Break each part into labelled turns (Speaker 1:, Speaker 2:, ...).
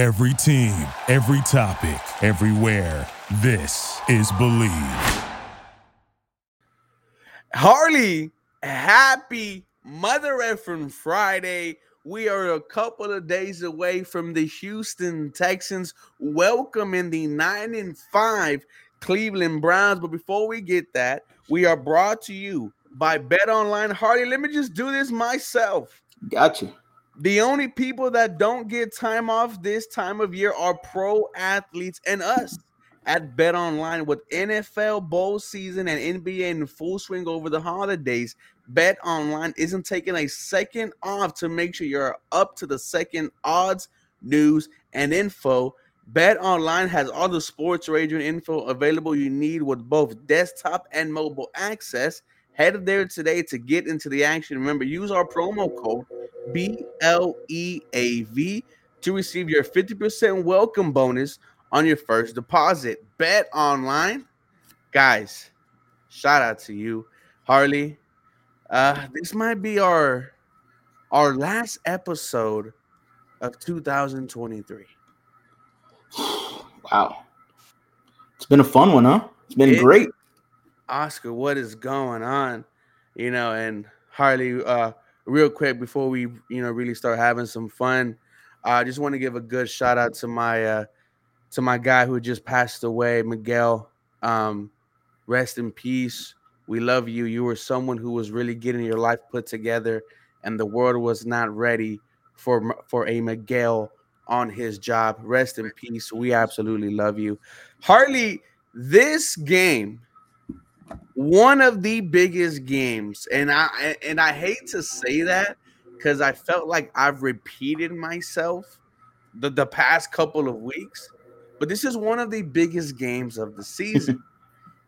Speaker 1: Every team, every topic, everywhere. This is Bleav.
Speaker 2: Harley, happy Mother Effing Friday. We are a couple of days away from the Houston Texans welcoming the 9 and 5 Cleveland Browns. But before we get that, we are brought to you by Bet Online. Harley, let me just do this myself.
Speaker 3: Gotcha.
Speaker 2: The only people that don't get time off this time of year are pro athletes and us at Bet Online with NFL bowl season and NBA in full swing over the holidays. Bet Online isn't taking a second off to make sure you're up to the second odds, news, and info. Bet Online has all the sports wagering info available you need with both desktop and mobile access. Head there today to get into the action. Remember, use our promo code BLEAV to receive your 50% welcome bonus on your first deposit. Bet online. Guys, shout out to you, Harley. Uh, this might be our our last episode of 2023.
Speaker 3: Wow. It's been a fun one, huh? It's been
Speaker 2: It-
Speaker 3: great.
Speaker 2: Oscar, what is going on? You know, and Harley, uh, real quick before we, you know, really start having some fun, I just want to give a good shout out to my uh to my guy who just passed away, Miguel. Um, rest in peace. We love you. You were someone who was really getting your life put together, and the world was not ready for for a Miguel on his job. Rest in peace. We absolutely love you, Harley. This game one of the biggest games and i and i hate to say that because i felt like i've repeated myself the, the past couple of weeks but this is one of the biggest games of the season.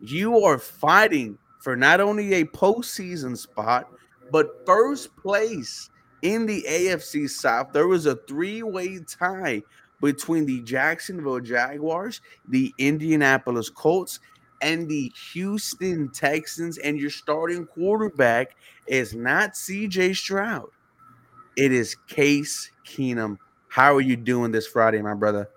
Speaker 2: You are fighting for not only a postseason spot but first place in the afc south. There was a three-way tie between the jacksonville jaguars the indianapolis colts and the Houston Texans, and your starting quarterback is not CJ Stroud. It is Case Keenum. How are you doing this Friday, my brother?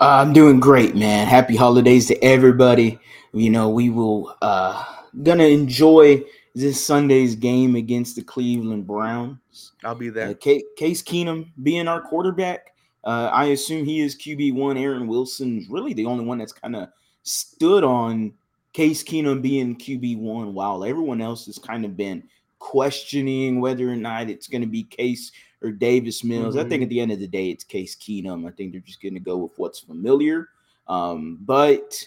Speaker 3: Uh, I'm doing great, man. Happy holidays to everybody. You know, we will uh gonna enjoy this Sunday's game against the Cleveland Browns.
Speaker 2: I'll be
Speaker 3: Uh,
Speaker 2: there.
Speaker 3: Ca- Case Keenum being our quarterback. Uh, I assume he is QB one. Aaron Wilson's really the only one that's kind of stood on Case Keenum being QB one, while everyone else has kind of been questioning whether or not it's going to be Case or Davis Mills. I think
Speaker 2: Mhm.
Speaker 3: at the end of the day, it's Case Keenum. I think they're just going to go with what's familiar. Um, but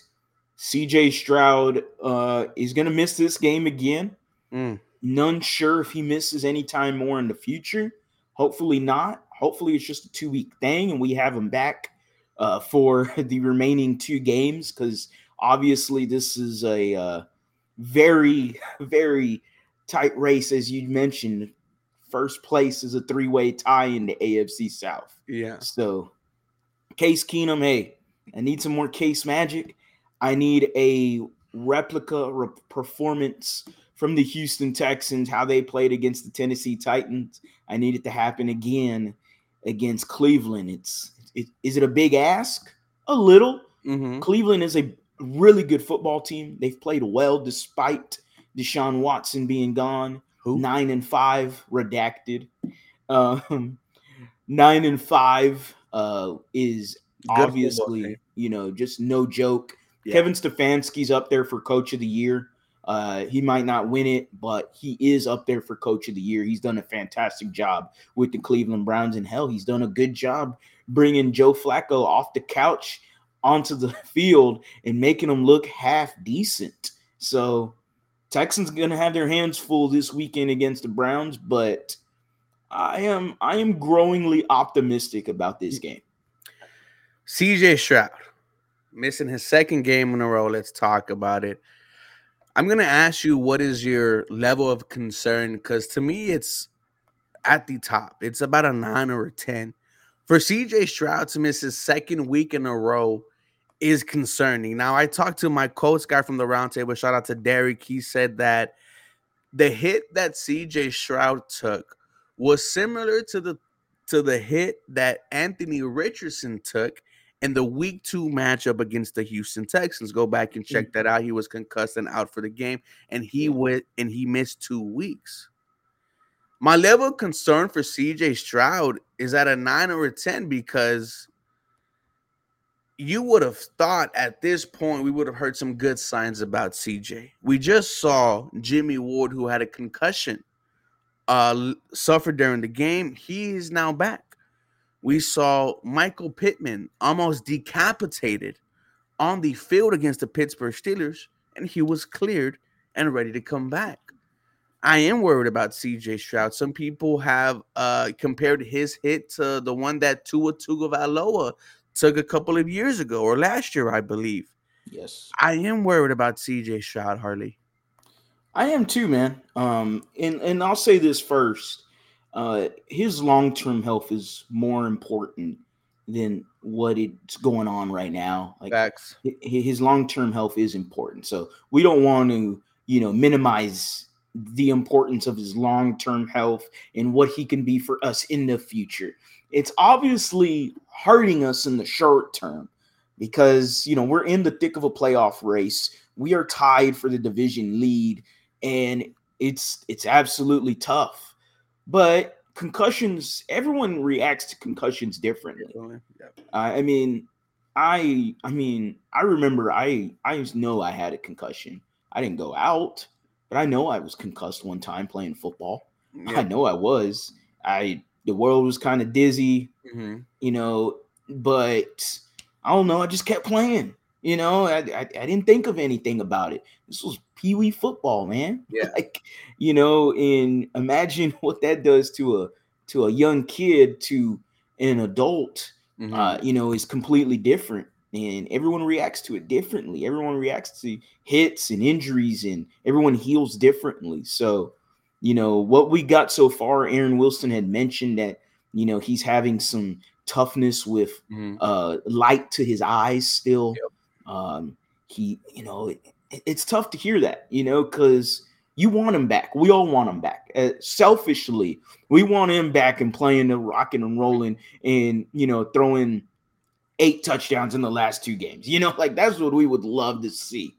Speaker 3: CJ Stroud uh, is going to miss this game again.
Speaker 2: Mm.
Speaker 3: None sure if he misses any time more in the future. Hopefully not. Hopefully it's just a two week thing and we have him back uh, for the remaining two games because obviously this is a uh, very, very tight race, as you mentioned. First place is a three way tie in the AFC South.
Speaker 2: Yeah.
Speaker 3: So, Case Keenum, hey, I need some more Case magic. I need a replica re- performance from the Houston Texans, how they played against the Tennessee Titans. I need it to happen again against Cleveland. It's it, is it a big ask? A little.
Speaker 2: hmm
Speaker 3: Cleveland is a really good football team. They've played well despite Deshaun Watson being gone.
Speaker 2: Who?
Speaker 3: Nine and five, redacted. Um, nine and five uh, is
Speaker 2: team.
Speaker 3: obviously, you know, just no joke.
Speaker 2: Yeah.
Speaker 3: Kevin Stefanski's up there for coach of the year. Uh, he might not win it, but he is up there for coach of the year. He's done a fantastic job with the Cleveland Browns, and hell, he's done a good job bringing Joe Flacco off the couch onto the field and making him look half decent. So, Texans gonna have their hands full this weekend against the Browns, but I am I am growingly optimistic about this game.
Speaker 2: CJ Stroud missing his second game in a row. Let's talk about it. I'm gonna ask you what is your level of concern because to me it's at the top. It's about a nine or a ten. For CJ Stroud to miss his second week in a row is concerning. Now I talked to my coach guy from the roundtable. Shout out to Derek. He said that the hit that CJ Stroud took was similar to the to the hit that Anthony Richardson took in the week two matchup against the Houston Texans. Go back and check mm-hmm. that out. He was concussed and out for the game, and he went and he missed two weeks. My level of concern for CJ Stroud is at a nine or a 10 because you would have thought at this point we would have heard some good signs about CJ. We just saw Jimmie Ward, who had a concussion, uh, suffer during the game. He is now back. We saw Michael Pittman almost decapitated on the field against the Pittsburgh Steelers, and he was cleared and ready to come back. I am worried about CJ Stroud. Some people have uh, compared his hit to the one that Tua Tagovailoa took a couple of years ago or last year, I believe.
Speaker 3: Yes.
Speaker 2: I am worried about CJ Stroud, Harley.
Speaker 3: I am too, man. Um, and and I'll say this first: uh, his long term health is more important than what it's going on right now.
Speaker 2: Like Facts.
Speaker 3: his long term health is important, so we don't want to, you know, minimize the importance of his long term health and what he can be for us in the future. It's obviously hurting us in the short term because you know we're in the thick of a playoff race. We are tied for the division lead and it's it's absolutely tough. But concussions, everyone reacts to concussions differently. Uh, I mean, I I mean, I remember I I just know I had a concussion. I didn't go out, but I know I was concussed one time playing football. Yeah. I know I was. I the world was kind of dizzy, mm-hmm. you know, but I don't know. I just kept playing. You know, I, I, I, didn't think of anything about it. This was pee wee football, man.
Speaker 2: Yeah.
Speaker 3: Like, you know, and imagine what that does to a to a young kid to an adult. Mm-hmm. Uh, you know, is completely different, and everyone reacts to it differently. Everyone reacts to hits and injuries, and everyone heals differently. So, you know, what we got so far, Aaron Wilson had mentioned that you know he's having some toughness with mm-hmm. uh light to his eyes still. Yep um, he, you know, it, it's tough to hear that, you know, because you want him back. We all want him back. Uh, selfishly, we want him back and playing the rocking and rolling and, you know, throwing eight touchdowns in the last two games. You know, like that's what we would love to see.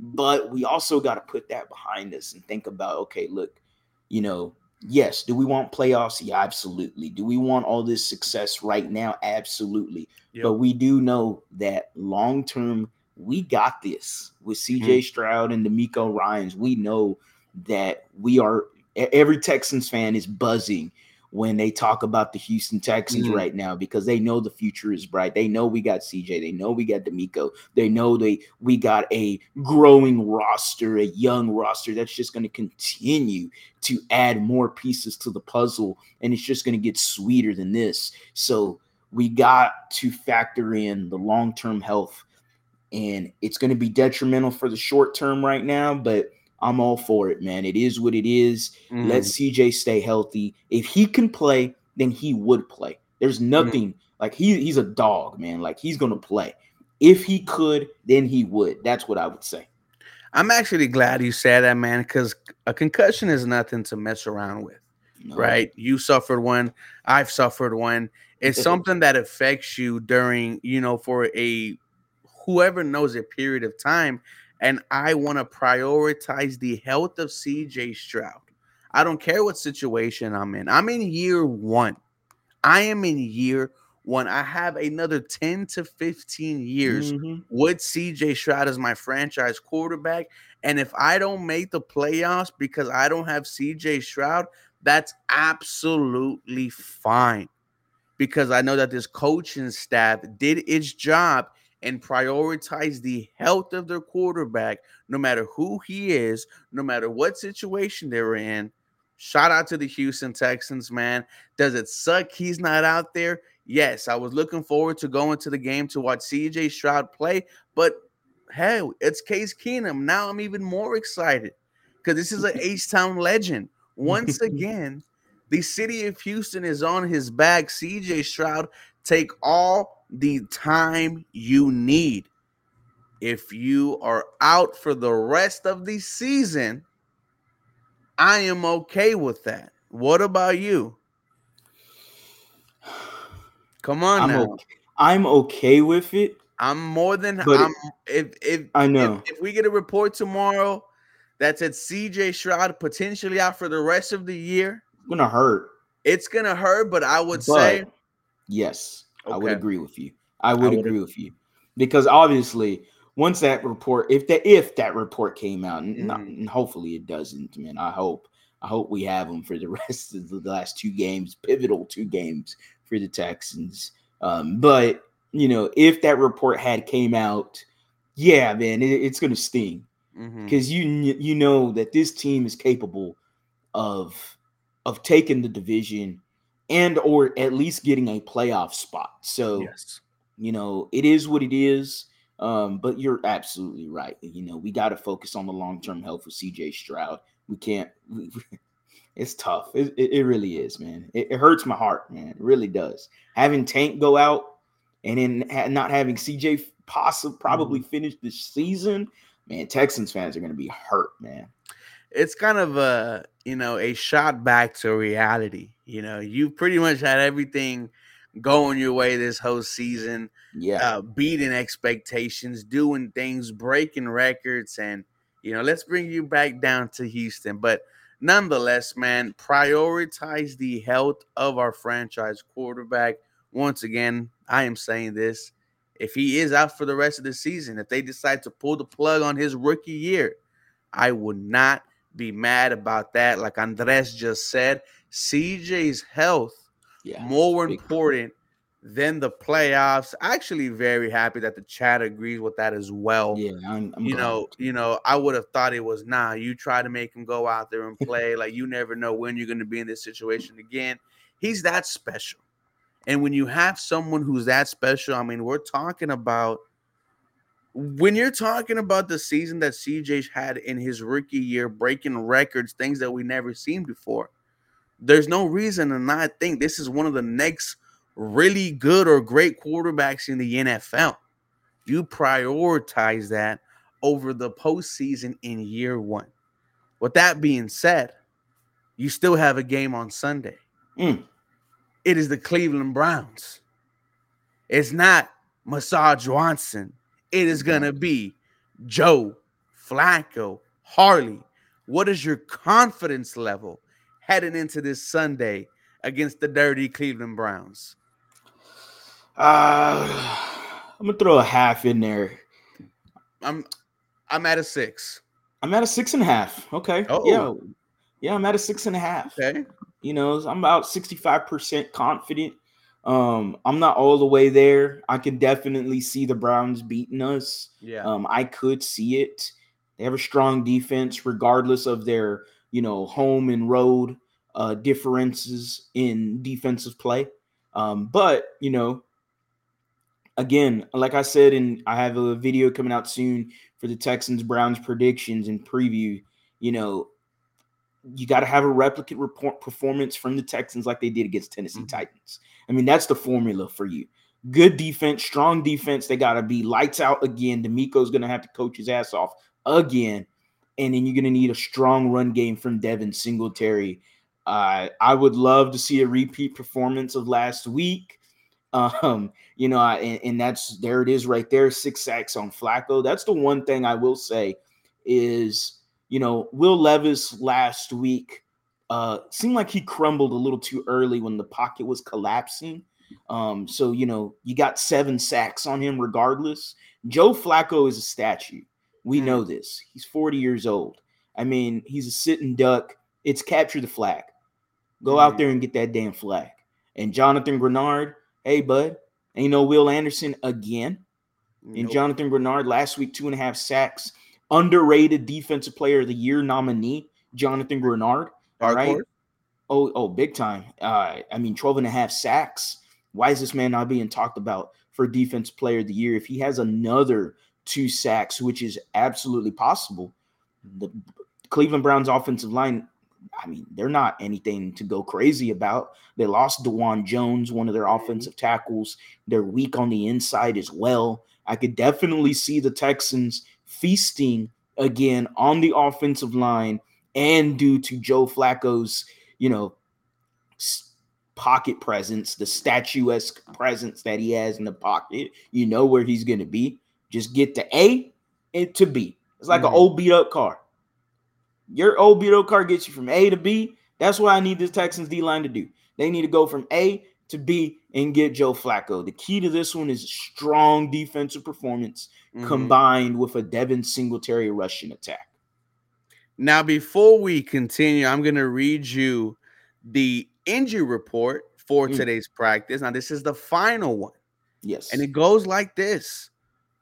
Speaker 3: But we also got to put that behind us and think about, okay, look, you know, yes, do we want playoffs? Yeah, absolutely. Do we want all this success right now? Absolutely. Yep. But we do know that long term, we got this with CJ mm-hmm. Stroud and DeMeco Ryans. We know that we are every Texans fan is buzzing when they talk about the Houston Texans mm-hmm. right now because they know the future is bright. They know we got CJ. They know we got DeMeco. They know they we got a growing roster, a young roster that's just going to continue to add more pieces to the puzzle, and it's just going to get sweeter than this. So we got to factor in the long term health, and it's going to be detrimental for the short term right now, but I'm all for it, man. It is what it is. Mm. Let CJ stay healthy. If he can play, then he would play. There's mm. nothing mm. like he he's a dog, man. Like he's gonna play. If he could, then he would. That's what I would say.
Speaker 2: I'm actually glad you said that, man, because a concussion is nothing to mess around with. No. Right? You suffered one, I've suffered one. It's something that affects you during, you know, for a whoever knows a period of time and I want to prioritize the health of CJ Stroud. I don't care what situation I'm in. I'm in year one. I am in year one. I have another 10 to 15 years mm-hmm. with CJ Stroud as my franchise quarterback. And if I don't make the playoffs because I don't have CJ Stroud, that's absolutely fine. Because I know that this coaching staff did its job and prioritize the health of their quarterback, no matter who he is, no matter what situation they're in. Shout out to the Houston Texans, man. Does it suck he's not out there? Yes, I was looking forward to going to the game to watch CJ Stroud play, but hey, it's Case Keenum. Now I'm even more excited because this is an H Town legend. Once again, the city of Houston is on his back. CJ Stroud take all the time you need. If you are out for the rest of the season, I am okay with that. What about you? Come on
Speaker 3: I'm
Speaker 2: now.
Speaker 3: okay. I'm okay with it.
Speaker 2: I'm more than
Speaker 3: But
Speaker 2: I'm if if
Speaker 3: I know.
Speaker 2: if, if we get a report tomorrow that said CJ Stroud potentially out for the rest of the year,
Speaker 3: It's gonna hurt.
Speaker 2: it's gonna hurt. But I would say
Speaker 3: Yes, I would agree with you. I would
Speaker 2: would
Speaker 3: agree with you because obviously, once that report, if that if that report came out, and, and hopefully it doesn't, man. I hope I hope we have them for the rest of the last two games, pivotal two games for the Texans. Um, but you know, if that report had came out, yeah, man, it, it's gonna sting because you you know that this team is capable of of taking the division and or at least getting a playoff spot. So
Speaker 2: yes,
Speaker 3: you know it is what it is. Um, but you're absolutely right. You know we got to focus on the long term health of CJ Stroud. We can't. We, it's tough. It, it, it really is, man. It, it hurts my heart, man. It really does. Having Tank go out and then ha- not having CJ possibly probably finish the season, man. Texans fans are gonna be hurt, man.
Speaker 2: it's kind of a you know a shot back to reality. You know, you pretty much had everything going your way this whole season.
Speaker 3: Yeah.
Speaker 2: uh, beating expectations, doing things, breaking records, and you know, let's bring you back down to Houston. But nonetheless, man, prioritize the health of our franchise quarterback. Once again, I am saying this. If he is out for the rest of the season, if they decide to pull the plug on his rookie year, I would not be mad about that. Like Andres just said, CJ's health
Speaker 3: yeah.
Speaker 2: more important than the playoffs. Actually, very happy that the chat agrees with that as well.
Speaker 3: Yeah. I'm, I'm
Speaker 2: you
Speaker 3: glad.
Speaker 2: know, you know, I would have thought it was nah. You try to make him go out there and play. like you never know when you're going to be in this situation again. He's that special, and when you have someone who's that special, I mean, we're talking about when you're talking about the season that CJ had in his rookie year, breaking records, things that we never seen before. There's no reason to not think this is one of the next really good or great quarterbacks in the NFL. You prioritize that over the postseason in year one. With that being said, you still have a game on Sunday.
Speaker 3: Mm.
Speaker 2: It is the Cleveland Browns. It's not Massage Johnson. It is going to be Joe, Flacco, Harley. What is your confidence level heading into this Sunday against the dirty Cleveland Browns?
Speaker 3: Uh, I'm gonna throw a half in there.
Speaker 2: I'm I'm at a six.
Speaker 3: I'm at a six and a half. Okay.
Speaker 2: Oh.
Speaker 3: Yeah. Yeah, I'm at a six and a half.
Speaker 2: Okay.
Speaker 3: You know, I'm about 65% confident. Um, I'm not all the way there. I can definitely see the Browns beating us.
Speaker 2: Yeah.
Speaker 3: Um, I could see it. They have a strong defense, regardless of their, you know, home and road uh differences in defensive play. Um, but you know, again, like I said, and I have a video coming out soon for the Texans Browns predictions and preview. You know, you got to have a replicate report performance from the Texans like they did against Tennessee
Speaker 2: Mhm.
Speaker 3: Titans. I mean, that's the formula for you. Good defense, strong defense. They got to be lights out again. DeMeco's going to have to coach his ass off again. And then you're going to need a strong run game from Devin Singletary. Uh, I would love to see a repeat performance of last week. Um, you know, I- and, and that's there it is right there, six sacks on Flacco. That's the one thing I will say is, you know, Will Levis last week uh seemed like he crumbled a little too early when the pocket was collapsing. Um, so you know, you got seven sacks on him regardless. Joe Flacco is a statue. We
Speaker 2: Mm.
Speaker 3: know this. He's 40 years old. I mean, he's a sitting duck. It's capture the flag. Go out
Speaker 2: Mhm.
Speaker 3: there and get that damn flag. And Jonathan Greenard, hey bud, ain't no Will Anderson again. And
Speaker 2: Nope.
Speaker 3: Jonathan Greenard last week, two and a half sacks, underrated defensive player of the year nominee, Jonathan Greenard. All
Speaker 2: Dark
Speaker 3: right. Oh, oh, big time. Uh, I mean, 12 and a half sacks. Why is this man not being talked about for defense player of the year? If he has another two sacks, which is absolutely possible, the Cleveland Browns offensive line, I mean, they're not anything to go crazy about. They lost Dawand Jones, one of their offensive tackles. They're weak on the inside as well. I could definitely see the Texans feasting again on the offensive line and due to Joe Flacco's, you know, pocket presence, the statuesque presence that he has in the pocket. You know where he's going to be. Just get to A and to B. It's like mm-hmm. an old beat up car. Your old beat up car gets you from A to B. That's what I need this Texans D line to do. They need to go from A to be and get Joe Flacco. The key to this one is strong defensive performance mm-hmm. combined with a Devin Singletary rushing attack.
Speaker 2: Now, before we continue, I'm going to read you the injury report for mm. today's practice. Now, this is the final one.
Speaker 3: Yes.
Speaker 2: And it goes like this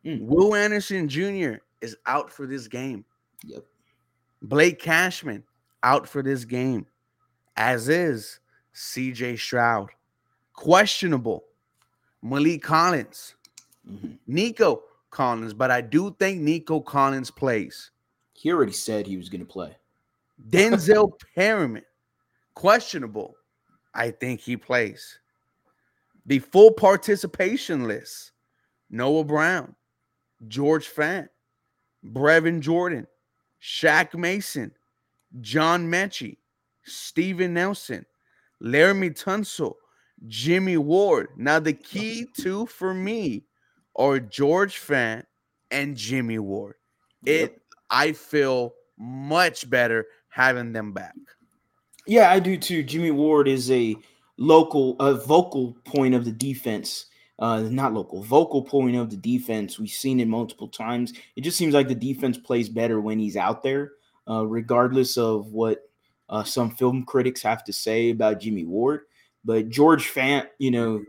Speaker 2: mm. Will Anderson Jr. is out for this game.
Speaker 3: Yep.
Speaker 2: Blake Cashman out for this game, as is CJ Stroud questionable. Malik Collins, mm-hmm. Nico Collins, but I do think Nico Collins plays.
Speaker 3: He already said he was going to play.
Speaker 2: Denzel Perryman, questionable. I think he plays. The full participation list Noah Brown, George Fant, Brevin Jordan, Shaq Mason, John Metchie, Steven Nelson, Laremy Tunsil, Jimmie Ward. Now, the key two for me are George Fant and Jimmie Ward. It yep. I feel much better having them back.
Speaker 3: Yeah, I do too. Jimmie Ward is a local, a vocal point of the defense. Uh, not local, vocal point of the defense. We've seen it multiple times. It just seems like the defense plays better when he's out there, uh, regardless of what uh, some film critics have to say about Jimmie Ward. But George Fant, you know,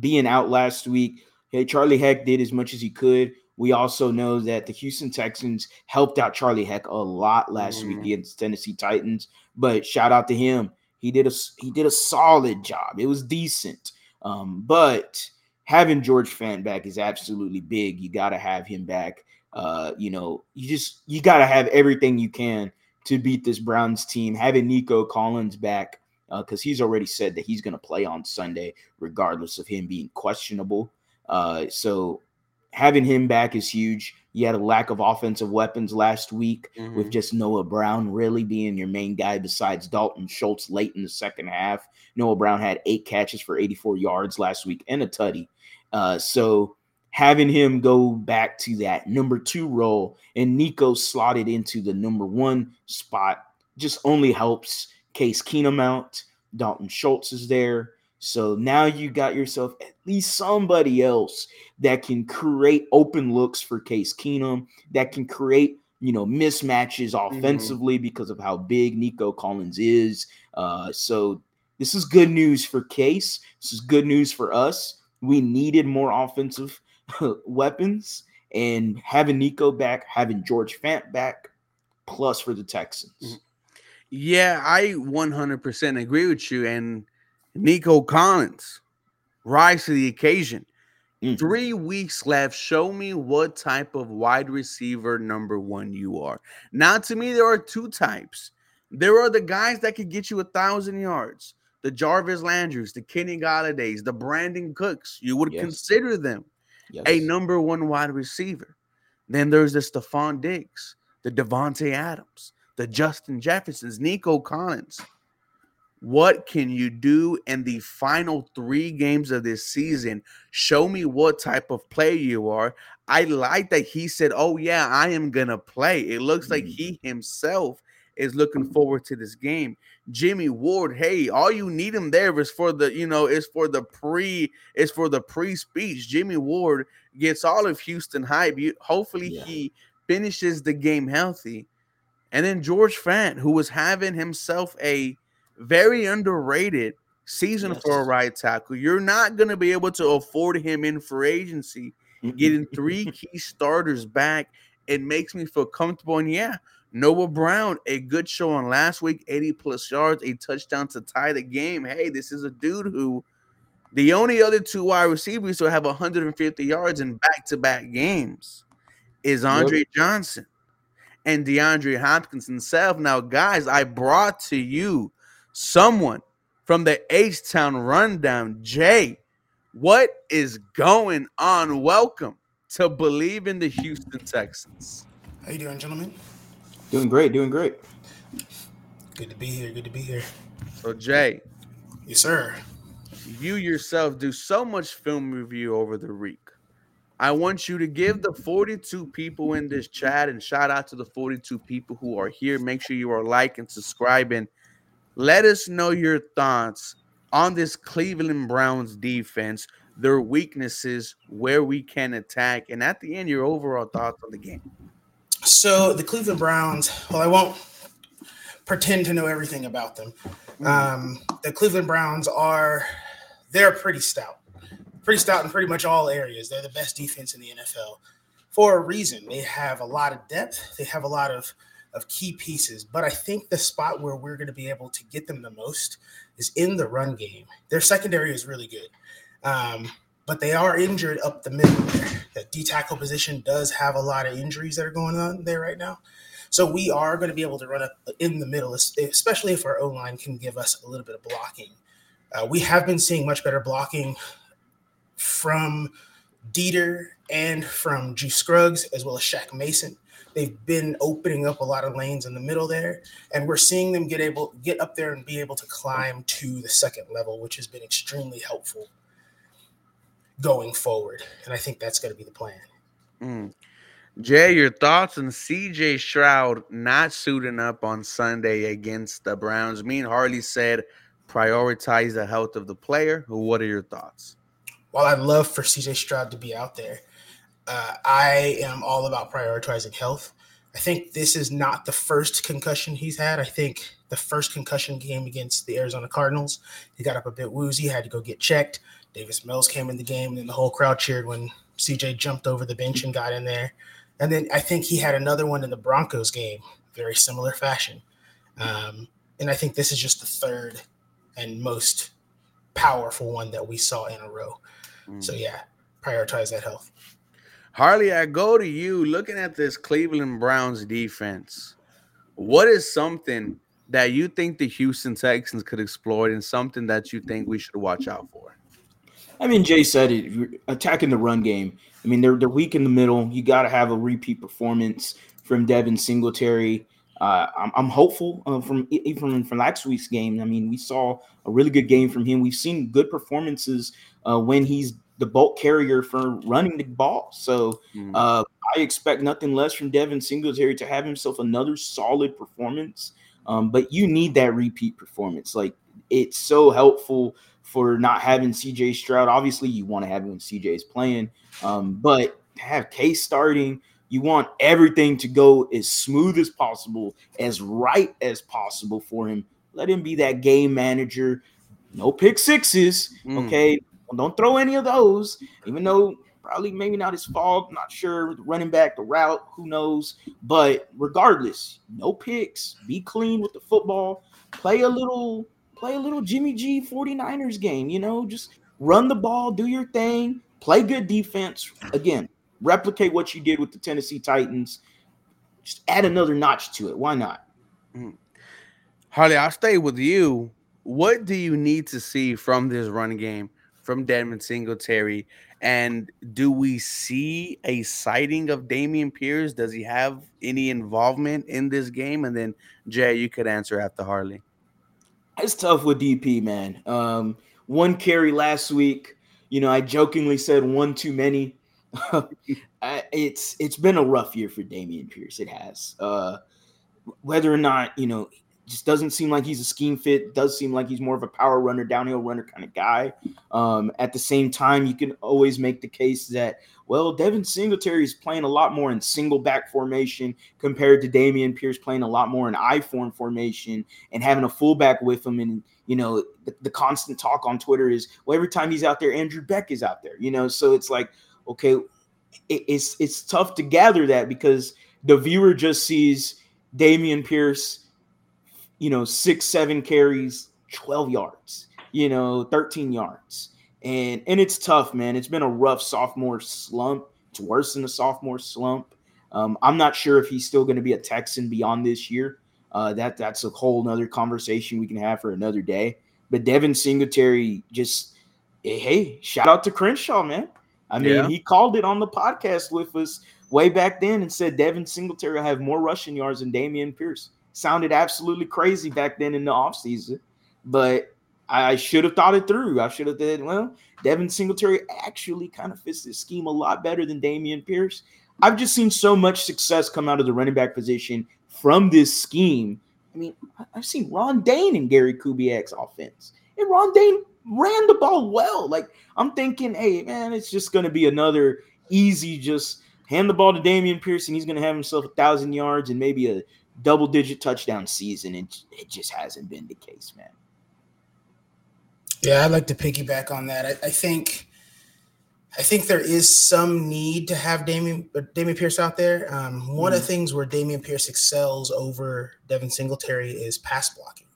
Speaker 3: being out last week, hey, Charlie Heck did as much as he could. We also know that the Houston Texans helped out Charlie Heck a lot last mm-hmm. week against Tennessee Titans. But shout out to him. He did a he did a solid job. It was decent. Um, but having George Fant back is absolutely big. You got to have him back. Uh, you know, you just you got to have everything you can to beat this Browns team. Having Nico Collins back because uh, he's already said that he's going to play on Sunday, regardless of him being questionable. Uh, so having him back is huge. You had a lack of offensive weapons last week mm-hmm. with just Noah Brown really being your main guy besides Dalton Schultz late in the second half. Noah Brown had eight catches for 84 yards last week and a tutty. Uh, so having him go back to that number two role and Nico slotted into the number one spot just only helps Case Keenum out. Dalton Schultz is there. So now you got yourself at least somebody else that can create open looks for Case Keenum, that can create, you know, mismatches mm-hmm. offensively mm-hmm. because of how big Nico Collins is. Uh, so this is good news for Case. This is good news for us. We needed more offensive weapons, and having Nico back, having George Fant back, plus for the Texans. Mm-hmm.
Speaker 2: Yeah, I 100% agree with you. And Nico Collins, rise to the occasion. Mm. Three weeks left. Show me what type of wide receiver number one you are. Now, to me, there are two types. There are the guys that could get you a thousand yards, the Jarvis Landrys, the Kenny Golladays, the Brandin Cooks. You would yes. consider them yes. a number one wide receiver. Then there's the Stefon Diggs, the Davante Adams, the Justin Jeffersons, Nico Collins. What can you do in the final three games of this season? Show me what type of player you are. I like that he said, Oh, yeah, I am going to play. It looks like he mm. himself is looking forward to this game. Jimmie Ward, hey, all you need him there is for the, you know, is for the pre, is for the pre-speech. Jimmie Ward gets all of Houston hype. You, hopefully yeah. he finishes the game healthy. And then George Fant, who was having himself a very underrated season yes. for a right tackle. You're not going to be able to afford him in free agency. Getting three key starters back, it makes me feel comfortable. And yeah, Noah Brown, a good show on last week, 80 plus yards, a touchdown to tie the game. Hey, this is a dude who the only other two wide receivers who have 150 yards in back to back games is Andre yep. Johnson and DeAndre Hopkins himself. Now, guys, I brought to you someone from the H Town Rundown. Jay, what is going on? Welcome to Bleav in the Houston Texans.
Speaker 4: How you doing, gentlemen?
Speaker 3: Doing great, doing great.
Speaker 4: Good to be here. Good to be here.
Speaker 2: So, Jay.
Speaker 4: Yes, sir.
Speaker 2: you yourself do so much film review over the week. I want you to give the 42 people in this chat and shout out to the 42 people who are here. Make sure you are liking, subscribing. Let us know your thoughts on this Cleveland Browns defense, their weaknesses, where we can attack, and at the end, your overall thoughts on the game.
Speaker 4: So the Cleveland Browns, well, I won't pretend to know everything about them. Mm. Um, the Cleveland Browns are they're pretty stout, pretty stout in pretty much all areas. They're the best defense in the NFL for a reason. They have a lot of depth. They have a lot of of key pieces. But I think the spot where we're going to be able to get them the most is in the run game. Their secondary is really good. Um, but they are injured up the middle. The D tackle position does have a lot of injuries that are going on there right now. So we are going to be able to run up in the middle, especially if our O line can give us a little bit of blocking. Uh, we have been seeing much better blocking from Dieter and from Juice Scruggs, as well as Shaq Mason. They've been opening up a lot of lanes in the middle there, and we're seeing them get able get up there and be able to climb to the second level, which has been extremely helpful going forward. And I think that's going to be the plan.
Speaker 2: Mm. Jay, your thoughts on CJ Stroud not suiting up on Sunday against the Browns? Me and Harley said prioritize the health of the player. What are your thoughts?
Speaker 4: Well, I'd love for CJ Stroud to be out there, uh, I am all about prioritizing health. I think this is not the first concussion he's had. I think the first concussion game against the Arizona Cardinals, he got up a bit woozy, had to go get checked. Davis Mills came in the game, and then the whole crowd cheered when CJ jumped over the bench and got in there. And then I think he had another one in the Broncos game, very similar fashion. Um, and I think this is just the third and most powerful one that we saw in a row. Mm. So yeah, prioritize that health.
Speaker 2: Harley, I go to you looking at this Cleveland Browns defense. What is something that you think the Houston Texans could exploit and something that you think we should watch out for?
Speaker 3: I mean, Jay said it. Attacking the run game. I mean, they're they're weak in the middle. You got to have a repeat performance from Devin Singletary. Uh, I'm, I'm, hopeful uh, from even from last week's game. I mean, we saw a really good game from him. We've seen good performances uh, when he's the bulk carrier for running the ball. So mm. I expect nothing less from Devin Singletary to have himself another solid performance. Um, but you need that repeat performance. Like it's so helpful for not having CJ Stroud. Obviously, you want to have him when CJ is playing, um, but have Case starting. You want everything to go as smooth as possible, as right as possible for him. Let him be that game manager. No pick sixes. Mm. Okay. Don't throw any of those, even though probably maybe not his fault. Not sure. Running back, the route, who knows? But regardless, no picks. Be clean with the football. Play a little play a little Jimmy G 49ers game, you know, just run the ball, do your thing, play good defense. Again, replicate what you did with the Tennessee Titans. Just add another notch to it. Why not? Mm-hmm.
Speaker 2: Harley, I'll stay with you. What do you need to see from this run game from Devin Singletary? And do we see a sighting of Dameon Pierce? Does he have any involvement in this game? And then Jay, you could answer after Harley.
Speaker 3: It's tough with DP, man. Um, one carry last week. You know, I jokingly said one too many. it's it's been a rough year for Dameon Pierce. It has. Uh, whether or not you know, just doesn't seem like he's a scheme fit. Does seem like he's more of a power runner, downhill runner kind of guy. Um, at the same time, you can always make the case that well, Devin Singletary is playing a lot more in single back formation compared to Dameon Pierce playing a lot more in I form formation and having a fullback with him. And, you know, the, the, constant talk on Twitter is, well, every time he's out there, Andrew Beck is out there, you know? So it's like, okay, it, it's, it's tough to gather that because the viewer just sees Dameon Pierce, you know, six, seven carries, 12 yards, you know, 13 yards and and it's tough, man. It's been a rough sophomore slump. It's worse than a sophomore slump. Um, I'm not sure if he's still going to be a Texan beyond this year. Uh, that that's a whole nother conversation we can have for another day. But Devin Singletary just hey, shout out to Crenshaw, man. I mean, yeah. he called it on the podcast with us way back then and said Devin Singletary will have more rushing yards than Dameon Pierce. Sounded absolutely crazy back then in the offseason. But I should have thought it through. I should have said, well, Devin Singletary actually kind of fits this scheme a lot better than Dameon Pierce. I've just seen so much success come out of the running back position from this scheme. I mean, I've seen Ron Dayne and Gary Kubiak's offense, and Ron Dayne ran the ball well. Like I'm thinking, hey man, it's just going to be another easy, just hand the ball to Dameon Pierce, and he's going to have himself a thousand yards and maybe a double-digit touchdown season. And it just hasn't been the case, man.
Speaker 4: Yeah, I'd like to piggyback on that. I, I think I think there is some need to have Dameon uh, Dameon Pierce out there. Um, one mm of the mm-hmm. things where Dameon Pierce excels over Devin Singletary is pass blocking.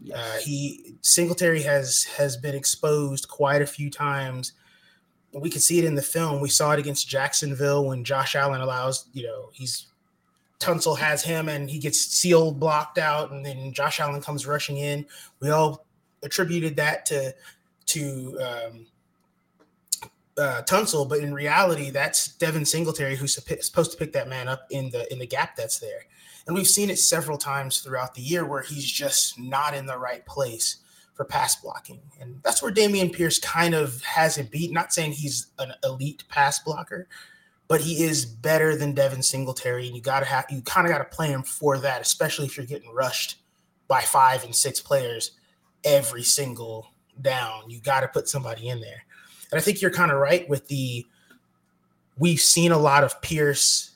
Speaker 4: Yes. Uh, he Singletary has has been exposed quite a few times. We could see it in the film. We saw it against Jacksonville when Josh Allen allows, you know, he's Tunsil has him and he gets sealed, blocked out, and then Josh Allen comes rushing in. We all attributed that to to um, uh, Tunsil, but in reality, that's Devin Singletary who's supposed to pick that man up in the in the gap that's there. And we've seen it several times throughout the year where he's just not in the right place for pass blocking. And that's where Dameon Pierce kind of has it beat. Not saying he's an elite pass blocker, but he is better than Devin Singletary. And you gotta have you kind of gotta play him for that, especially if you're getting rushed by five and six players every single down. You gotta put somebody in there. And I think you're kind of right with the we've seen a lot of Pierce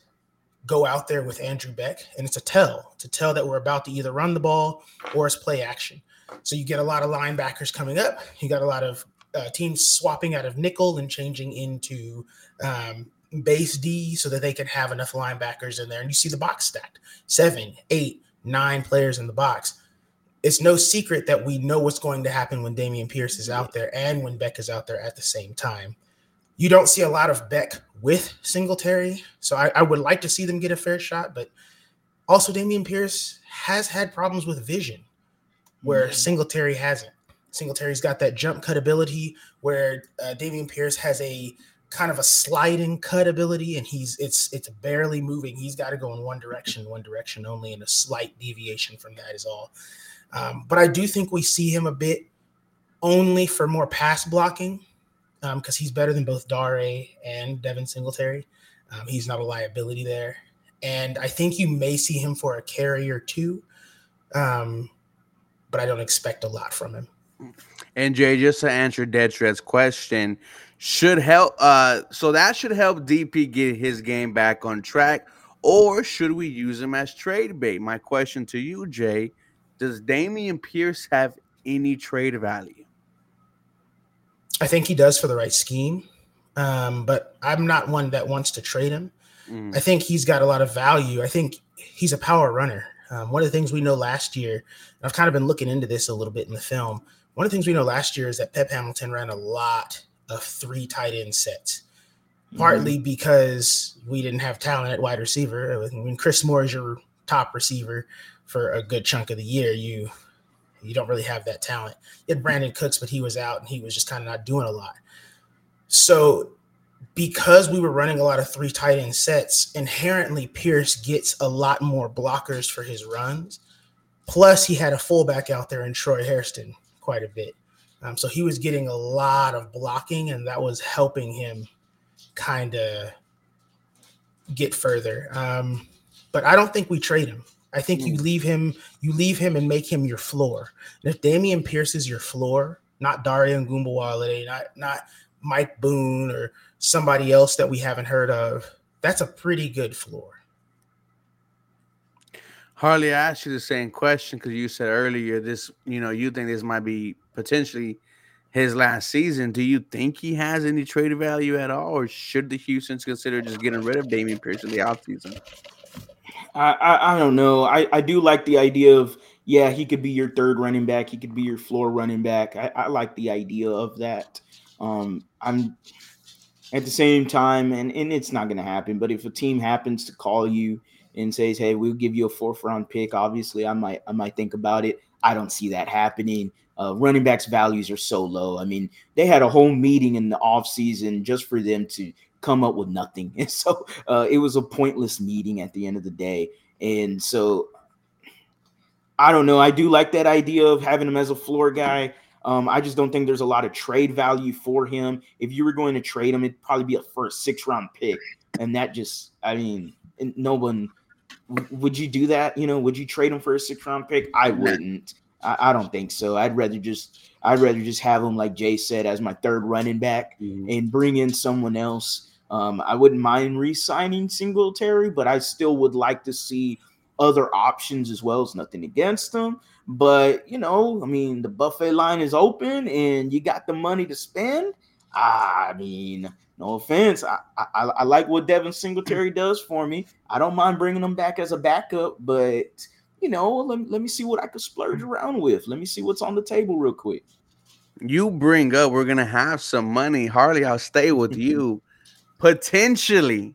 Speaker 4: go out there with Andrew Beck, and it's a tell. to tell that we're about to either run the ball or it's play action. So you get a lot of linebackers coming up. You got a lot of uh, teams swapping out of nickel and changing into um, base D so that they can have enough linebackers in there. And you see the box stacked seven, eight, nine players in the box. It's no secret that we know what's going to happen when Dameon Pierce is out there and when Beck is out there at the same time. You don't see a lot of Beck with Singletary, so I, I would like to see them get a fair shot. But also, Dameon Pierce has had problems with vision, where mm-hmm. Singletary hasn't. Singletary's got that jump cut ability, where uh, Dameon Pierce has a kind of a sliding cut ability, and he's it's it's barely moving. He's got to go in one direction, one direction only, and a slight deviation from that is all. Um, but I do think we see him a bit only for more pass blocking because um, he's better than both Dare and Devin Singletary. Um, he's not a liability there. And I think you may see him for a carry or two, um, but I don't expect a lot from him.
Speaker 2: And Jay, just to answer Dead Shred's question, should help. Uh, so that should help DP get his game back on track, or should we use him as trade bait? My question to you, Jay: Does Dameon Pierce have any trade value?
Speaker 4: I think he does for the right scheme, um, but I'm not one that wants to trade him. Mm. I think he's got a lot of value. I think he's a power runner. Um, one of the things we know last year, and I've kind of been looking into this a little bit in the film. One of the things we know last year is that Pep Hamilton ran a lot of three tight end sets, mm-hmm. partly because we didn't have talent at wide receiver. When Chris Moore is your top receiver for a good chunk of the year, you you don't really have that talent. You had Brandin Cooks, but he was out and he was just kind of not doing a lot. So because we were running a lot of three tight end sets, inherently Pierce gets a lot more blockers for his runs. Plus, he had a fullback out there in Troy Hairston quite a bit. Um, so he was getting a lot of blocking, and that was helping him kind of get further. Um, but I don't think we trade him. I think mm. you leave him, you leave him and make him your floor. And if Dameon Pierce is your floor, not Dare Ogunbowale, not not Mike Boone or somebody else that we haven't heard of, that's a pretty good floor.
Speaker 2: Harley, I asked you the same question because you said earlier this, you know, you think this might be potentially his last season. Do you think he has any trade value at all, or should the Houston's consider just getting rid of Dameon Pierce in the offseason?
Speaker 3: I, I, I don't know. I, I do like the idea of yeah, he could be your third running back. He could be your floor running back. I, I like the idea of that. Um, I'm at the same time, and, and it's not going to happen. But if a team happens to call you and says, "Hey, we'll give you a fourth round pick," obviously, I might I might think about it. I don't see that happening. Uh, running backs values are so low. I mean, they had a whole meeting in the offseason just for them to come up with nothing. And so uh, it was a pointless meeting at the end of the day. And so I don't know. I do like that idea of having him as a floor guy. Um, I just don't think there's a lot of trade value for him. If you were going to trade him, it'd probably be a first six round pick, and that just, I mean, no one would you do that? You know, would you trade him for a six round pick? I wouldn't. I, I, don't think so. I'd rather just I'd rather just have him like Jay said as my third running back mm-hmm. and bring in someone else. Um, I wouldn't mind re-signing Singletary, but I still would like to see other options as well. As nothing against them, but you know, I mean, the buffet line is open and you got the money to spend. I mean, no offense. I, I, I like what Devin Singletary does for me. I don't mind bringing him back as a backup, but you know, let, let me see what I could splurge around with. Let me see what's on the table real quick.
Speaker 2: You bring up, we're gonna have some money. Harley, I'll stay with you. Potentially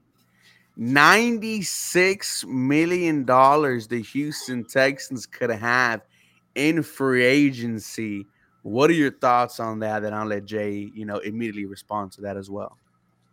Speaker 2: $96 million the Houston Texans could have in free agency. What are your thoughts on that? And I'll let Jay, you know, immediately respond to that as well.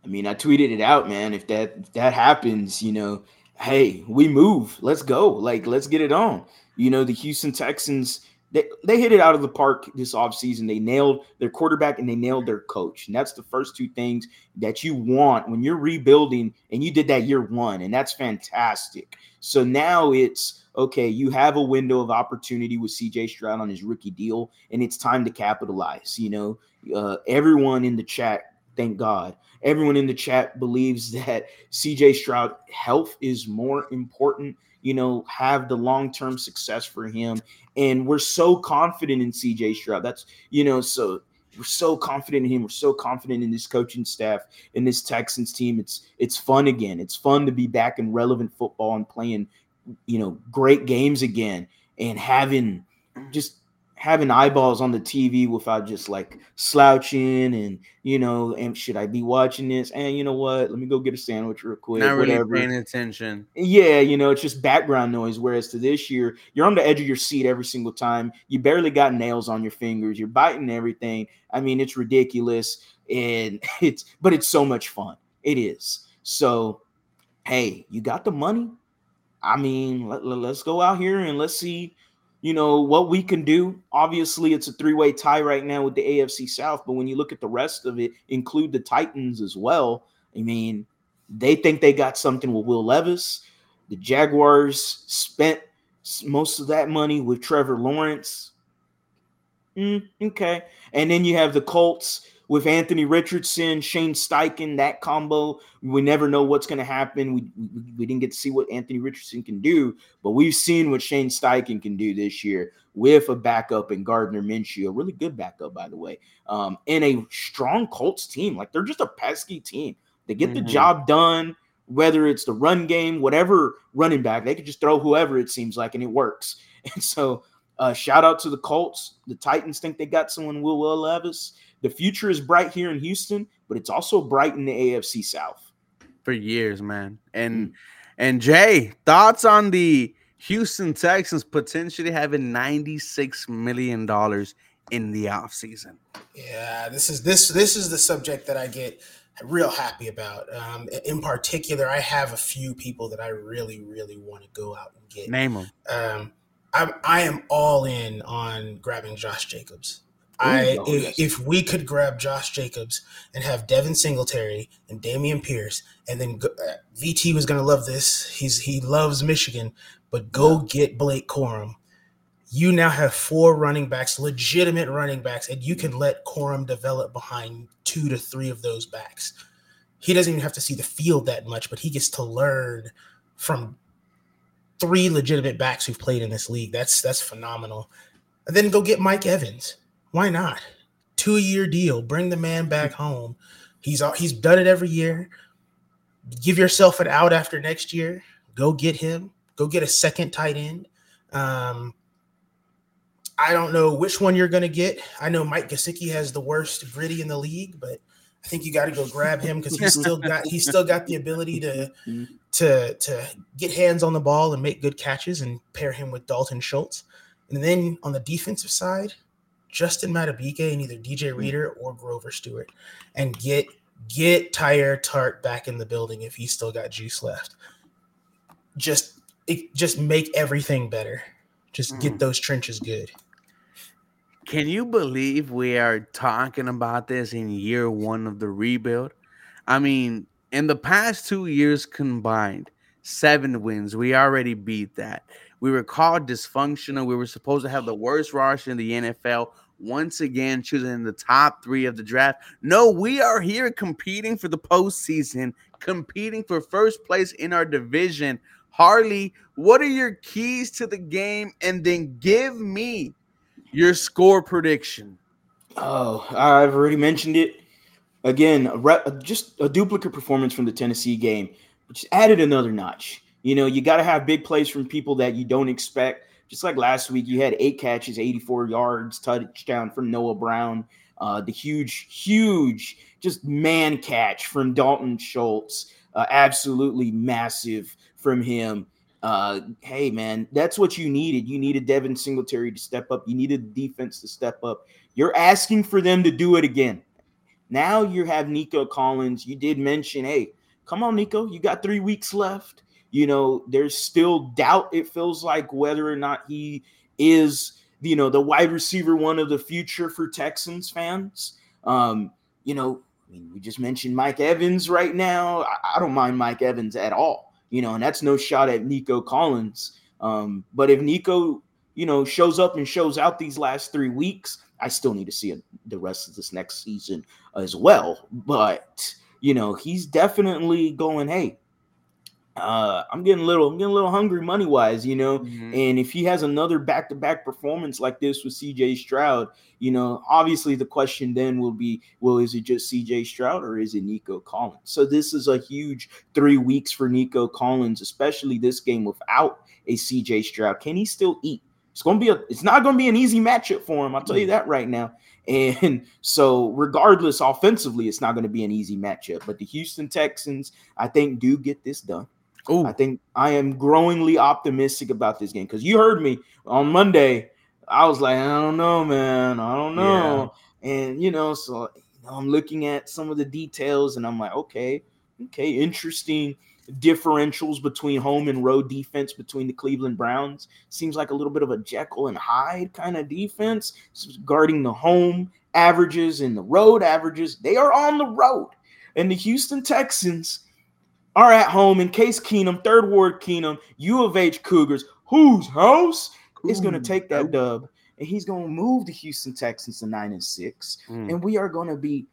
Speaker 3: I mean, I tweeted it out, man. If that if that happens, you know, hey, we move. Let's go. Like, let's get it on. You know, the Houston Texans, they, they hit it out of the park this offseason. They nailed their quarterback and they nailed their coach. And that's the first two things that you want when you're rebuilding, and you did that year one, and that's fantastic. So now it's okay, you have a window of opportunity with CJ Stroud on his rookie deal, and it's time to capitalize. You know, uh, everyone in the chat, thank God, everyone in the chat believes that CJ Stroud health is more important. You know, have the long term success for him. And we're so confident in CJ Stroud. That's, you know, so we're so confident in him. We're so confident in this coaching staff, in this Texans team. It's it's fun again. It's fun to be back in relevant football and playing, you know, great games again and having just having eyeballs on the TV without just like slouching and you know, and should I be watching this? And you know what? Let me go get a sandwich real quick.
Speaker 2: Not really whatever. paying attention.
Speaker 3: Yeah, you know, it's just background noise. Whereas to this year, you're on the edge of your seat every single time. You barely got nails on your fingers. You're biting everything. I mean, it's ridiculous, and it's but it's so much fun. It is. So, hey, you got the money. I mean, let, let's go out here and let's see you know what we can do. Obviously it's a three-way tie right now with the afc south but when you look at the rest of it include the titans as well i mean they think they got something with will levis. The jaguars spent most of that money with trevor lawrence. Mm, okay. And then you have the colts with Anthony Richardson, Shane Steichen, that combo. We never know what's going to happen. We, we, we didn't get to see what Anthony Richardson can do, but we've seen what Shane Steichen can do this year with a backup in Gardner Minshew, a really good backup, by the way, um, and a strong Colts team. Like they're just a pesky team. They get mm-hmm. the job done, whether it's the run game, whatever running back, they could just throw whoever it seems like, and it works. And so, uh, shout out to the Colts. The Titans think they got someone, Will Will Levis the future is bright here in Houston, but it's also bright in the AFC South.
Speaker 2: For years, man. And mm. and Jay, thoughts on the Houston Texans potentially having 96 million dollars in the offseason.
Speaker 4: Yeah, this is this this is the subject that I get real happy about. Um, in particular, I have a few people that I really, really want to go out and get.
Speaker 2: Name them.
Speaker 4: Um, I'm, I am all in on grabbing Josh Jacobs. I oh, if, if, we could grab Josh Jacobs and have Devin Singletary and Dameon Pierce, and then go, uh, VT was going to love this. He's he loves Michigan, but go get Blake Corum. You now have four running backs, legitimate running backs, and you can let Corum develop behind two to three of those backs. He doesn't even have to see the field that much, but he gets to learn from three legitimate backs who've played in this league. That's that's phenomenal. And then go get Mike Evans why not? Two year deal. Bring the man back home. He's he's done it every year. Give yourself an out after next year. Go get him. Go get a second tight end. Um, I don't know which one you're going to get. I know Mike Gesicki has the worst gritty in the league, but I think you got to go grab him because he's still got he's still got the ability to to to get hands on the ball and make good catches and pair him with Dalton Schultz. And then on the defensive side, Justin Madubuike and either DJ hmm. Reader or Grover Stewart and get get Teair Tart back in the building if he's still got juice left. Just it, just make everything better. Just mm. get hmm. those trenches good.
Speaker 2: Can you believe we are talking about this in year one of the rebuild? I mean, in the past two years combined, seven wins. We already beat that. We were called dysfunctional. We were supposed to have the worst roster in the NFL. Once again, choosing the top three of the draft. No, we are here competing for the postseason, competing for first place in our division. Harley, what are your keys to the game? And then give me your score prediction.
Speaker 3: Oh, I've already mentioned it. Again, a just a duplicate performance from the Tennessee game, which added another notch. You know, you got to have big plays from people that you don't expect. Just like last week, you had eight catches, 84 yards, touchdown from Noah Brown. Uh, the huge, huge, just man catch from Dalton Schultz. Uh, absolutely massive from him. Uh, hey, man, that's what you needed. You needed Devin Singletary to step up. You needed the defense to step up. You're asking for them to do it again. Now you have Nico Collins. You did mention, hey, come on, Nico, you got three weeks left. You know, there's still doubt, it feels like, whether or not he is, you know, the wide receiver one of the future for Texans fans. Um, you know, I mean, we just mentioned Mike Evans right now. I, I don't mind Mike Evans at all, you know, and that's no shot at Nico Collins. Um, but if Nico, you know, shows up and shows out these last three weeks, I still need to see it the rest of this next season as well. But you know, he's definitely going, hey, uh, I'm getting a little, I'm getting a little hungry money wise, you know. Mm-hmm. And if he has another back to back performance like this with CJ Stroud, you know, obviously the question then will be, well, is it just CJ Stroud or is it Nico Collins? So this is a huge three weeks for Nico Collins, especially this game without a CJ Stroud. Can he still eat? It's gonna be a, it's not gonna be an easy matchup for him. I'll tell you mm. that right now. And so, regardless, offensively, it's not going to be an easy matchup. But the Houston Texans, I think, do get this done. Ooh. I think I am growingly optimistic about this game because you heard me on Monday. I was like, I don't know, man. I don't know. Yeah. And, you know, so you know, I'm looking at some of the details and I'm like, okay, okay, interesting differentials between home and road defense between the Cleveland Browns. Seems like a little bit of a Jekyll and Hyde kind of defense guarding the home averages and the road averages. They are on the road. And the Houston Texans are at home in Case Keenum, Third Ward Keenum, U of H Cougars, whose house is going to take that dub. And he's going to move the Houston Texans to nine and six. Mm. And we are going to be,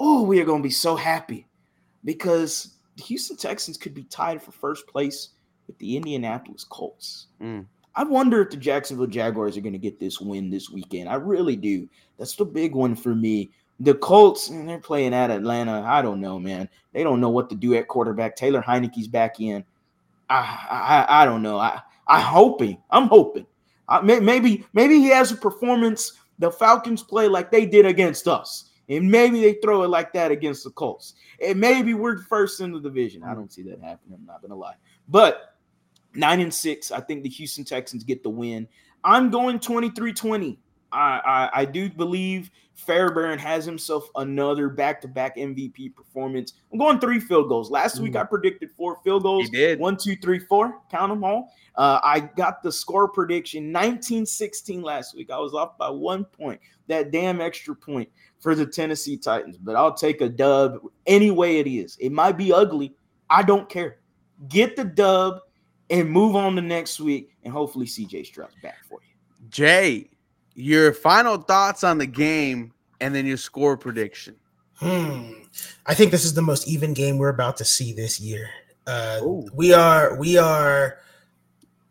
Speaker 3: oh, we are going to be so happy because the Houston Texans could be tied for first place with the Indianapolis Colts. Mm. I wonder if the Jacksonville Jaguars are going to get this win this weekend. I really do. That's the big one for me. The Colts, they're playing at Atlanta. I don't know, man. They don't know what to do at quarterback. Taylor Heinicke's back in. I I, I don't know. I I hoping. I'm hoping. I, maybe maybe he has a performance the Falcons play like they did against us. And maybe they throw it like that against the Colts. And maybe we're first in the division. I don't see that happening. I'm not gonna lie. But nine and six, I think the Houston Texans get the win. I'm going 23-20. I, I, I do believe Fairbairn has himself another back-to-back MVP performance. I'm going three field goals. Last mm. week I predicted four field goals.
Speaker 2: He did.
Speaker 3: One, two, three, four. Count them all. Uh, I got the score prediction 1916 last week. I was off by one point. That damn extra point for the Tennessee Titans, but I'll take a dub any way it is. It might be ugly. I don't care. Get the dub and move on to next week, and hopefully CJ Stroud's back for you.
Speaker 2: Jay, your final thoughts on the game and then your score prediction.
Speaker 4: Hmm. I think this is the most even game we're about to see this year. Uh, we are we are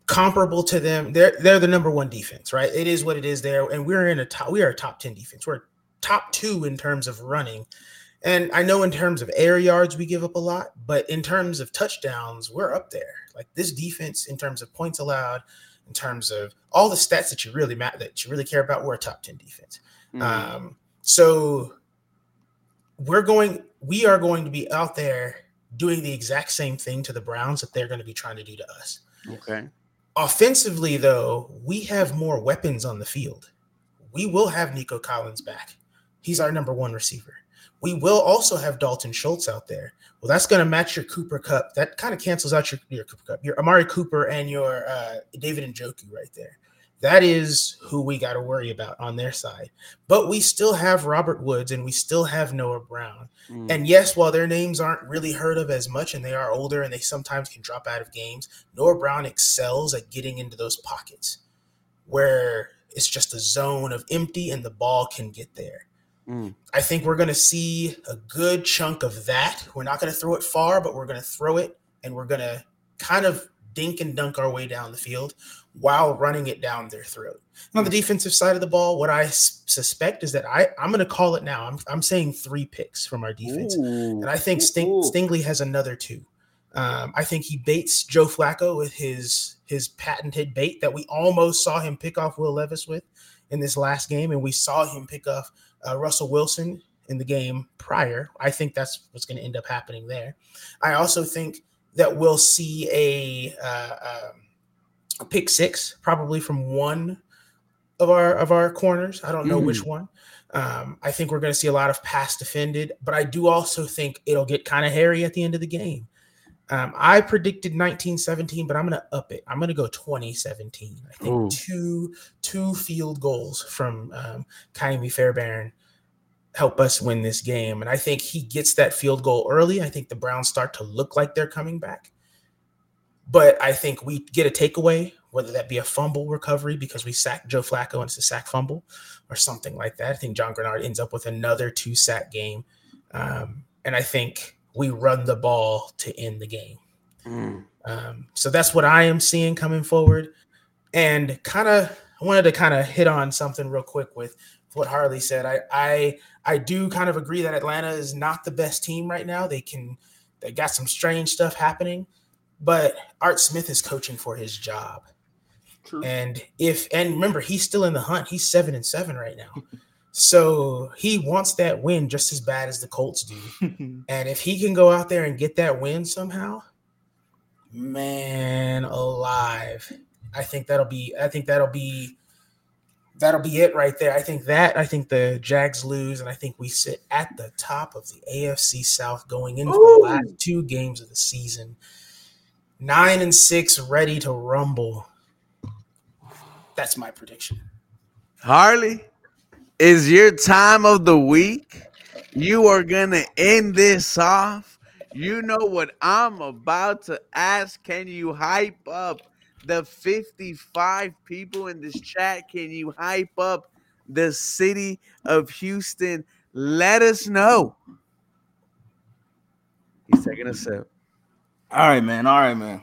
Speaker 4: comparable to them. They're they're the number one defense, right? It is what it is there, and we're in a top. We are a top ten defense. We're top two in terms of running. And I know in terms of air yards, we give up a lot, but in terms of touchdowns, we're up there. Like this defense, in terms of points allowed, in terms of all the stats that you really that you really care about, we're a top 10 defense. Mm-hmm. Um, so we're going, we are going to be out there doing the exact same thing to the Browns that they're going to be trying to do to us.
Speaker 2: Okay.
Speaker 4: Offensively, though, we have more weapons on the field. We will have Nico Collins back. He's our number one receiver. We will also have Dalton Schultz out there. Well, that's going to match your Cooper Kupp. That kind of cancels out your, your Cooper Kupp, your Amari Cooper and your uh, David Njoku right there. That is who we got to worry about on their side. But we still have Robert Woods and we still have Noah Brown.
Speaker 2: Mm.
Speaker 4: And yes, while their names aren't really heard of as much and they are older and they sometimes can drop out of games, Noah Brown excels at getting into those pockets where it's just a zone of empty and the ball can get there.
Speaker 2: Mm.
Speaker 4: I think we're going to see a good chunk of that. We're not going to throw it far, but we're going to throw it and we're going to kind of dink and dunk our way down the field while running it down their throat. On the defensive side of the ball, what I s- suspect is that I, I'm going to call it now. I'm, I'm saying three picks from our defense.
Speaker 2: Ooh.
Speaker 4: And I think Sting, Stingley has another two. Um, I think he baits Joe Flacco with his his patented bait that we almost saw him pick off Will Levis with in this last game, and we saw him pick off uh, Russell Wilson in the game prior. I think that's what's going to end up happening there. I also think that we'll see a, uh, um, a pick six, probably from one of our of our corners. I don't know
Speaker 2: Mm.
Speaker 4: which one. Um, I think we're going to see a lot of pass defended, but I do also think it'll get kind of hairy at the end of the game. Um, I predicted 1917, but I'm going to up it. I'm going to go 2017. I think
Speaker 2: Ooh.
Speaker 4: two two field goals from um, Kaimi Fairbairn help us win this game, and I think he gets that field goal early. I think the Browns start to look like they're coming back, but I think we get a takeaway, whether that be a fumble recovery because we sacked Joe Flacco and it's a sack fumble, or something like that. I think John Greenard ends up with another two sack game, um, and I think we run the ball to end the game.
Speaker 2: Mm.
Speaker 4: Um, so that's what I am seeing coming forward. And kind of, I wanted to kind of hit on something real quick with what Harley said. I, I, I do kind of agree that Atlanta is not the best team right now. They can, they got some strange stuff happening, but Art Smith is coaching for his job.
Speaker 3: True.
Speaker 4: And if, and remember, he's still in the hunt. He's seven and seven right now. So he wants that win just as bad as the Colts do. And if he can go out there and get that win somehow, man alive. I think that'll be I think that'll be that'll be it right there. I think that I think the Jags lose and I think we sit at the top of the AFC South going into
Speaker 3: Ooh.
Speaker 4: the last two games of the season. 9 and 6 ready to rumble. That's my prediction.
Speaker 2: Harley, is your time of the week. You are gonna end this off. You know what I'm about to ask. Can you hype up the 55 people in this chat? Can you hype up the city of Houston? Let us know. He's taking a sip.
Speaker 3: All right, man. All right, man.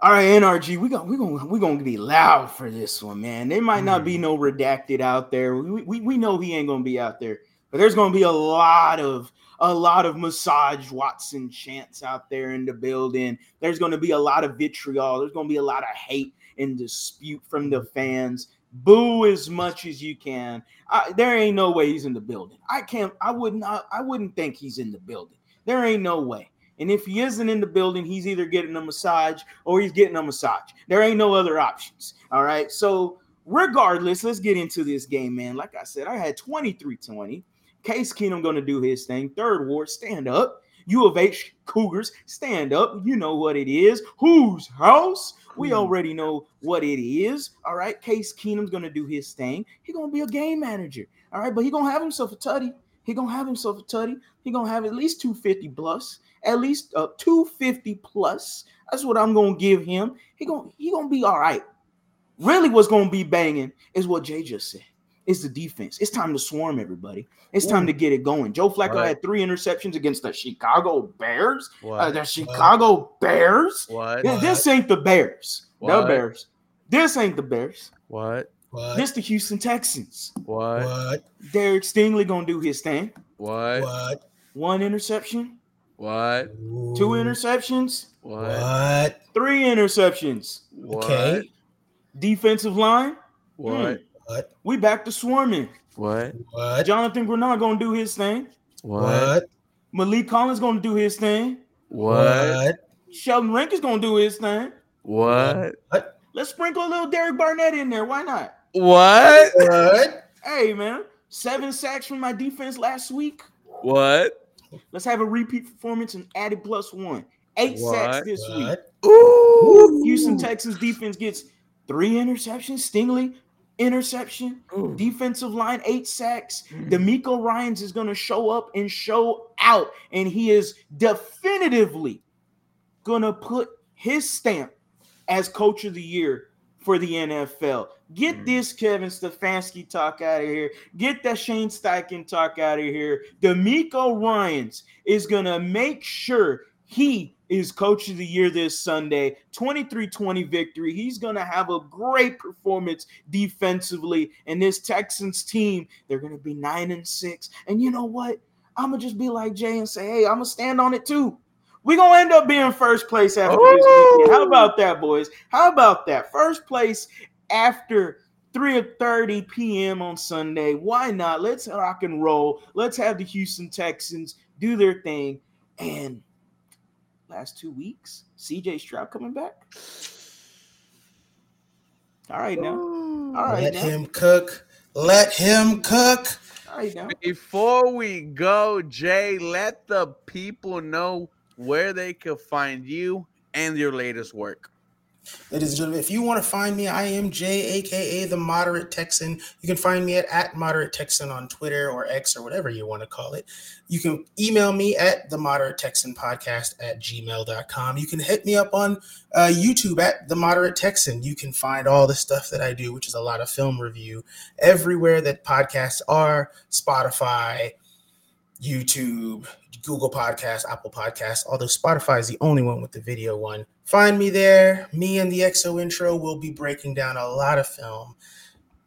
Speaker 3: All right, NRG, we gonna we gonna we gonna be loud for this one, man. There might not be mm. no redacted out there. We, we we know he ain't gonna be out there, but there's gonna be a lot of a lot of massage Watson chants out there in the building. There's gonna be a lot of vitriol. There's gonna be a lot of hate and dispute from the mm. fans. Boo as much as you can. I, there ain't no way he's in the building. I can't. I would not. I wouldn't think he's in the building. There ain't no way. And if he isn't in the building, he's either getting a massage or he's getting a massage. There ain't no other options. All right. So, regardless, let's get into this game, man. Like I said, I had 23 20. Case Keenum going to do his thing. Third ward, stand up. U of H Cougars, stand up. You know what it is. Whose house? We
Speaker 2: Hmm.
Speaker 3: already know what it is. All right. Case Keenum's going to do his thing. He going to be a game manager. All right. But he going to have himself a tutty. He going to have himself a tutty. He going to have at least 250 plus at least uh, 250 plus. That's what I'm gonna give him. He gonna he gonna be all right. Really, what's gonna be banging is what Jay just said. It's the defense. It's time to swarm everybody. It's time to get it going. Joe Flacco
Speaker 2: Right.
Speaker 3: had three interceptions against the Chicago Bears. Uh, the Chicago Bears.
Speaker 2: What?
Speaker 3: Th- This ain't the Bears. The Bears. This ain't the Bears.
Speaker 2: What?
Speaker 4: What?
Speaker 3: This the Houston Texans.
Speaker 2: What?
Speaker 4: what?
Speaker 3: Derek Stingley gonna do his thing.
Speaker 2: What?
Speaker 4: What?
Speaker 3: One interception,
Speaker 2: What?
Speaker 3: two
Speaker 4: Ooh.
Speaker 3: interceptions,
Speaker 2: What?
Speaker 4: What?
Speaker 3: three interceptions.
Speaker 4: Okay.
Speaker 3: Defensive line, hmm.
Speaker 2: What?
Speaker 4: What?
Speaker 3: we back to swarming.
Speaker 2: What?
Speaker 4: What?
Speaker 3: Jonathan Greenard gonna do his thing.
Speaker 2: What?
Speaker 4: What?
Speaker 3: Maliek Collins gonna do his thing.
Speaker 2: What?
Speaker 3: Sheldon Rankins gonna do his thing.
Speaker 2: What?
Speaker 3: Let's sprinkle a little Derek Barnett in there. Why not?
Speaker 2: What?
Speaker 4: What?
Speaker 3: Hey man, seven sacks from my defense last week.
Speaker 2: What?
Speaker 3: Let's have a repeat performance and added plus one. Eight sacks
Speaker 2: What?
Speaker 3: this week.
Speaker 4: What?
Speaker 2: Ooh.
Speaker 3: Houston Texas defense gets three interceptions. Stingley, interception.
Speaker 2: Ooh.
Speaker 3: Defensive line, eight sacks.
Speaker 2: Mm.
Speaker 3: DeMeco Ryans is going to show up and show out, and he is definitively going to put his stamp as coach of the year for the NFL. Get
Speaker 2: Mm.
Speaker 3: this Kevin Stefanski talk out of here. Get that Shane Steichen talk out of here. DeMeco Ryans is going to make sure he is coach of the year this Sunday. 23-20 victory. He's going to have a great performance defensively. And this Texans team, they're going to be 9 and 6. And you know what? I'm going to just be like Jay and say, "Hey, I'm going to stand on it too." We're going to end up being first place after this weekend. How about that, boys? How about that? First place after 3:30 p.m. on Sunday. Why not? Let's rock and roll. Let's have the Houston Texans do their thing. And last two weeks, CJ Stroud coming back. All right now. All right
Speaker 4: Let
Speaker 3: now.
Speaker 4: him cook. Let him cook.
Speaker 3: All right now.
Speaker 2: Before we go, Jay, let the people know where they can find you and your latest work.
Speaker 4: Ladies and gentlemen, if you want to find me, I am Jay, aka the Moderate Texan. You can find me at, at Moderate Texan on Twitter or X or whatever you want to call it. You can email me at the Moderate Texan Podcast at gmail.com. You can hit me up on uh, YouTube at the Moderate Texan. You can find all the stuff that I do, which is a lot of film review, everywhere that podcasts are Spotify, YouTube, Google Podcasts, Apple Podcasts. Although Spotify is the only one with the video one. Find me there. Me and the EXO intro will be breaking down a lot of film.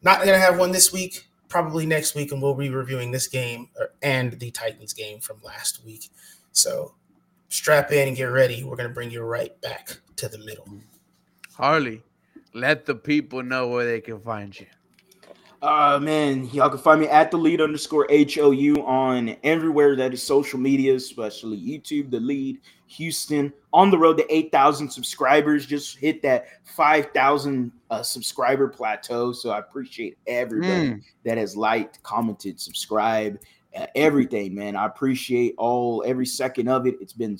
Speaker 4: Not gonna have one this week. Probably next week, and we'll be reviewing this game and the Titans game from last week. So strap in and get ready. We're gonna bring you right back to the middle.
Speaker 2: Harley, let the people know where they can find you.
Speaker 3: Uh man, y'all can find me at the lead underscore HOU on everywhere that is social media, especially YouTube, the lead, Houston, on the road to 8,000 subscribers. Just hit that 5,000 uh, subscriber plateau. So I appreciate everybody
Speaker 2: Mm.
Speaker 3: that has liked, commented, subscribed, uh, everything, man. I appreciate all every second of it. It's been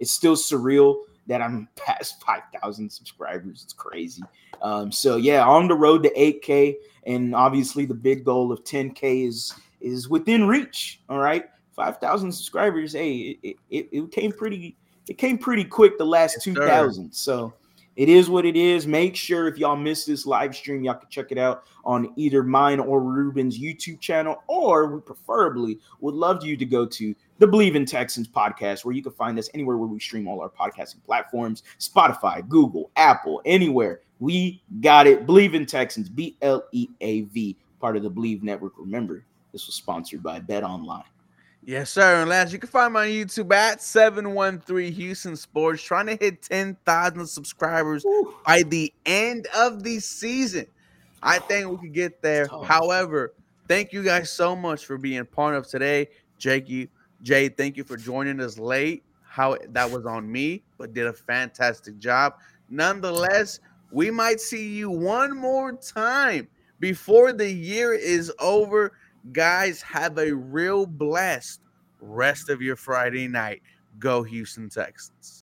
Speaker 3: it's still surreal that I'm past 5,000 subscribers. It's crazy. Um, so yeah, on the road to 8K, and obviously the big goal of 10K is is within reach. All right, 5,000 subscribers. Hey, it, it, it came pretty it came pretty quick the last
Speaker 2: Yes, sir.
Speaker 3: 2,000. So it is what it is. Make sure if y'all missed this live stream, y'all can check it out on either mine or Ruben's YouTube channel, or we preferably would love you to go to the Bleav in Texans podcast, where you can find us anywhere where we stream all our podcasting platforms Spotify, Google, Apple, anywhere. We got it. Bleav in Texans, B L E A V, part of the Bleav Network. Remember, this was sponsored by Bet Online.
Speaker 2: Yes, sir. And last, you can find me on YouTube at 713 Houston Sports, trying to hit 10,000 subscribers by the end of the season. I think we could get there. However, thank you guys so much for being part of today. Jake, you, Jay, thank you for joining us late. How that was on me, but did a fantastic job. Nonetheless, we might see you one more time before the year is over. Guys, have a real blessed rest of your Friday night. Go Houston Texans.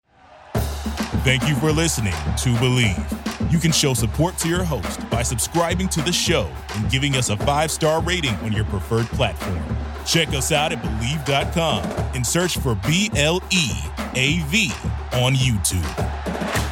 Speaker 1: Thank you for listening to Bleav. You can show support to your host by subscribing to the show and giving us a five star rating on your preferred platform. Check us out at Bleav.com and search for B L E A V on YouTube.